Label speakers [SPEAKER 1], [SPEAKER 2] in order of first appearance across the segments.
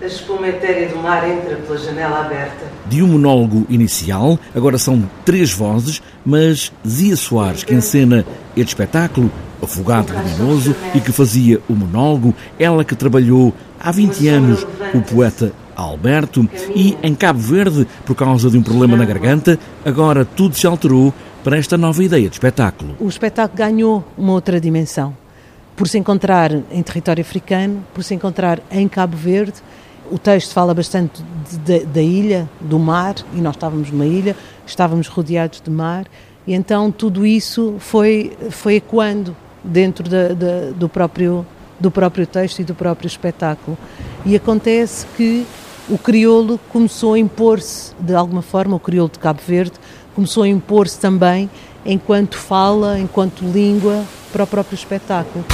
[SPEAKER 1] A espuma etérea do mar entra pela janela aberta.
[SPEAKER 2] De um monólogo inicial, agora são três vozes, mas Zia Soares, que encena este espetáculo, afogado luminoso, e que fazia o monólogo, ela que trabalhou há 20 anos o poeta Alberto, e em Cabo Verde, por causa de um problema na garganta, agora tudo se alterou para esta nova ideia de espetáculo.
[SPEAKER 3] O espetáculo ganhou uma outra dimensão. Por se encontrar em território africano, por se encontrar em Cabo Verde, o texto fala bastante de, de, da ilha, do mar, e nós estávamos numa ilha, estávamos rodeados de mar, e então tudo isso foi, foi ecoando dentro do, próprio, do próprio texto e do próprio espetáculo. E acontece que o crioulo começou a impor-se, de alguma forma, o crioulo de Cabo Verde começou a impor-se também enquanto fala, enquanto língua para o próprio espetáculo.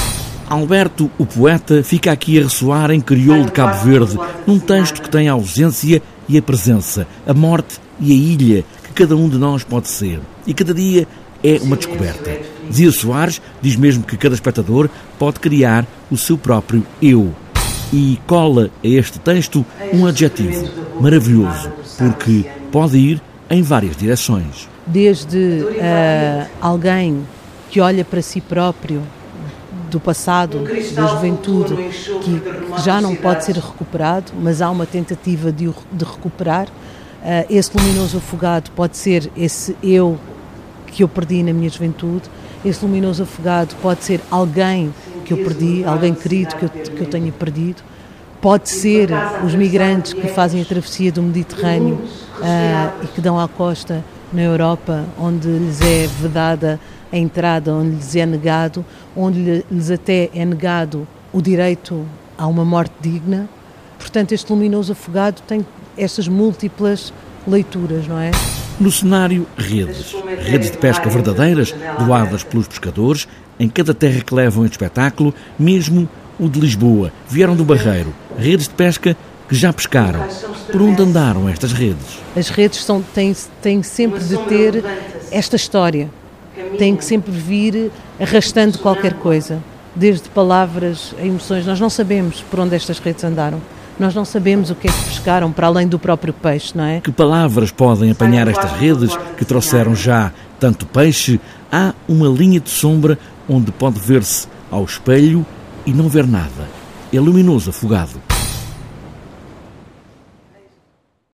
[SPEAKER 2] Alberto, o poeta, fica aqui a ressoar em crioulo de Cabo Verde, num texto que tem a ausência e a presença, a morte e a ilha que cada um de nós pode ser. E cada dia é uma descoberta. Zia Soares diz mesmo que cada espectador pode criar o seu próprio eu. E cola a este texto um adjetivo maravilhoso, porque pode ir em várias direções.
[SPEAKER 3] Desde uh, alguém que olha para si próprio do passado, da juventude, que, que, já não pode ser recuperado, mas há uma tentativa de, de recuperar. Uh, esse luminoso afogado pode ser esse eu que eu perdi na minha juventude. Esse luminoso afogado pode ser alguém que eu perdi, alguém querido que eu, que eu tenha perdido. Pode ser os migrantes que fazem a travessia do Mediterrâneo uh, e que dão à costa na Europa, onde lhes é vedada a entrada, onde lhes é negado, onde lhes até é negado o direito a uma morte digna. Portanto, este luminoso afogado tem estas múltiplas leituras, não é?
[SPEAKER 2] No cenário, redes. Redes de pesca verdadeiras, doadas pelos pescadores, em cada terra que levam este espetáculo, mesmo o de Lisboa. Vieram do Barreiro. Redes de pesca que já pescaram. Por onde andaram estas redes?
[SPEAKER 3] As redes são, têm, têm sempre de ter esta história têm que sempre vir arrastando qualquer coisa, desde palavras a emoções. Nós não sabemos por onde estas redes andaram. Nós não sabemos o que é que pescaram para além do próprio peixe, não é?
[SPEAKER 2] Que palavras podem apanhar estas redes que trouxeram já tanto peixe? Há uma linha de sombra onde pode ver-se ao espelho e não ver nada. É luminoso afogado.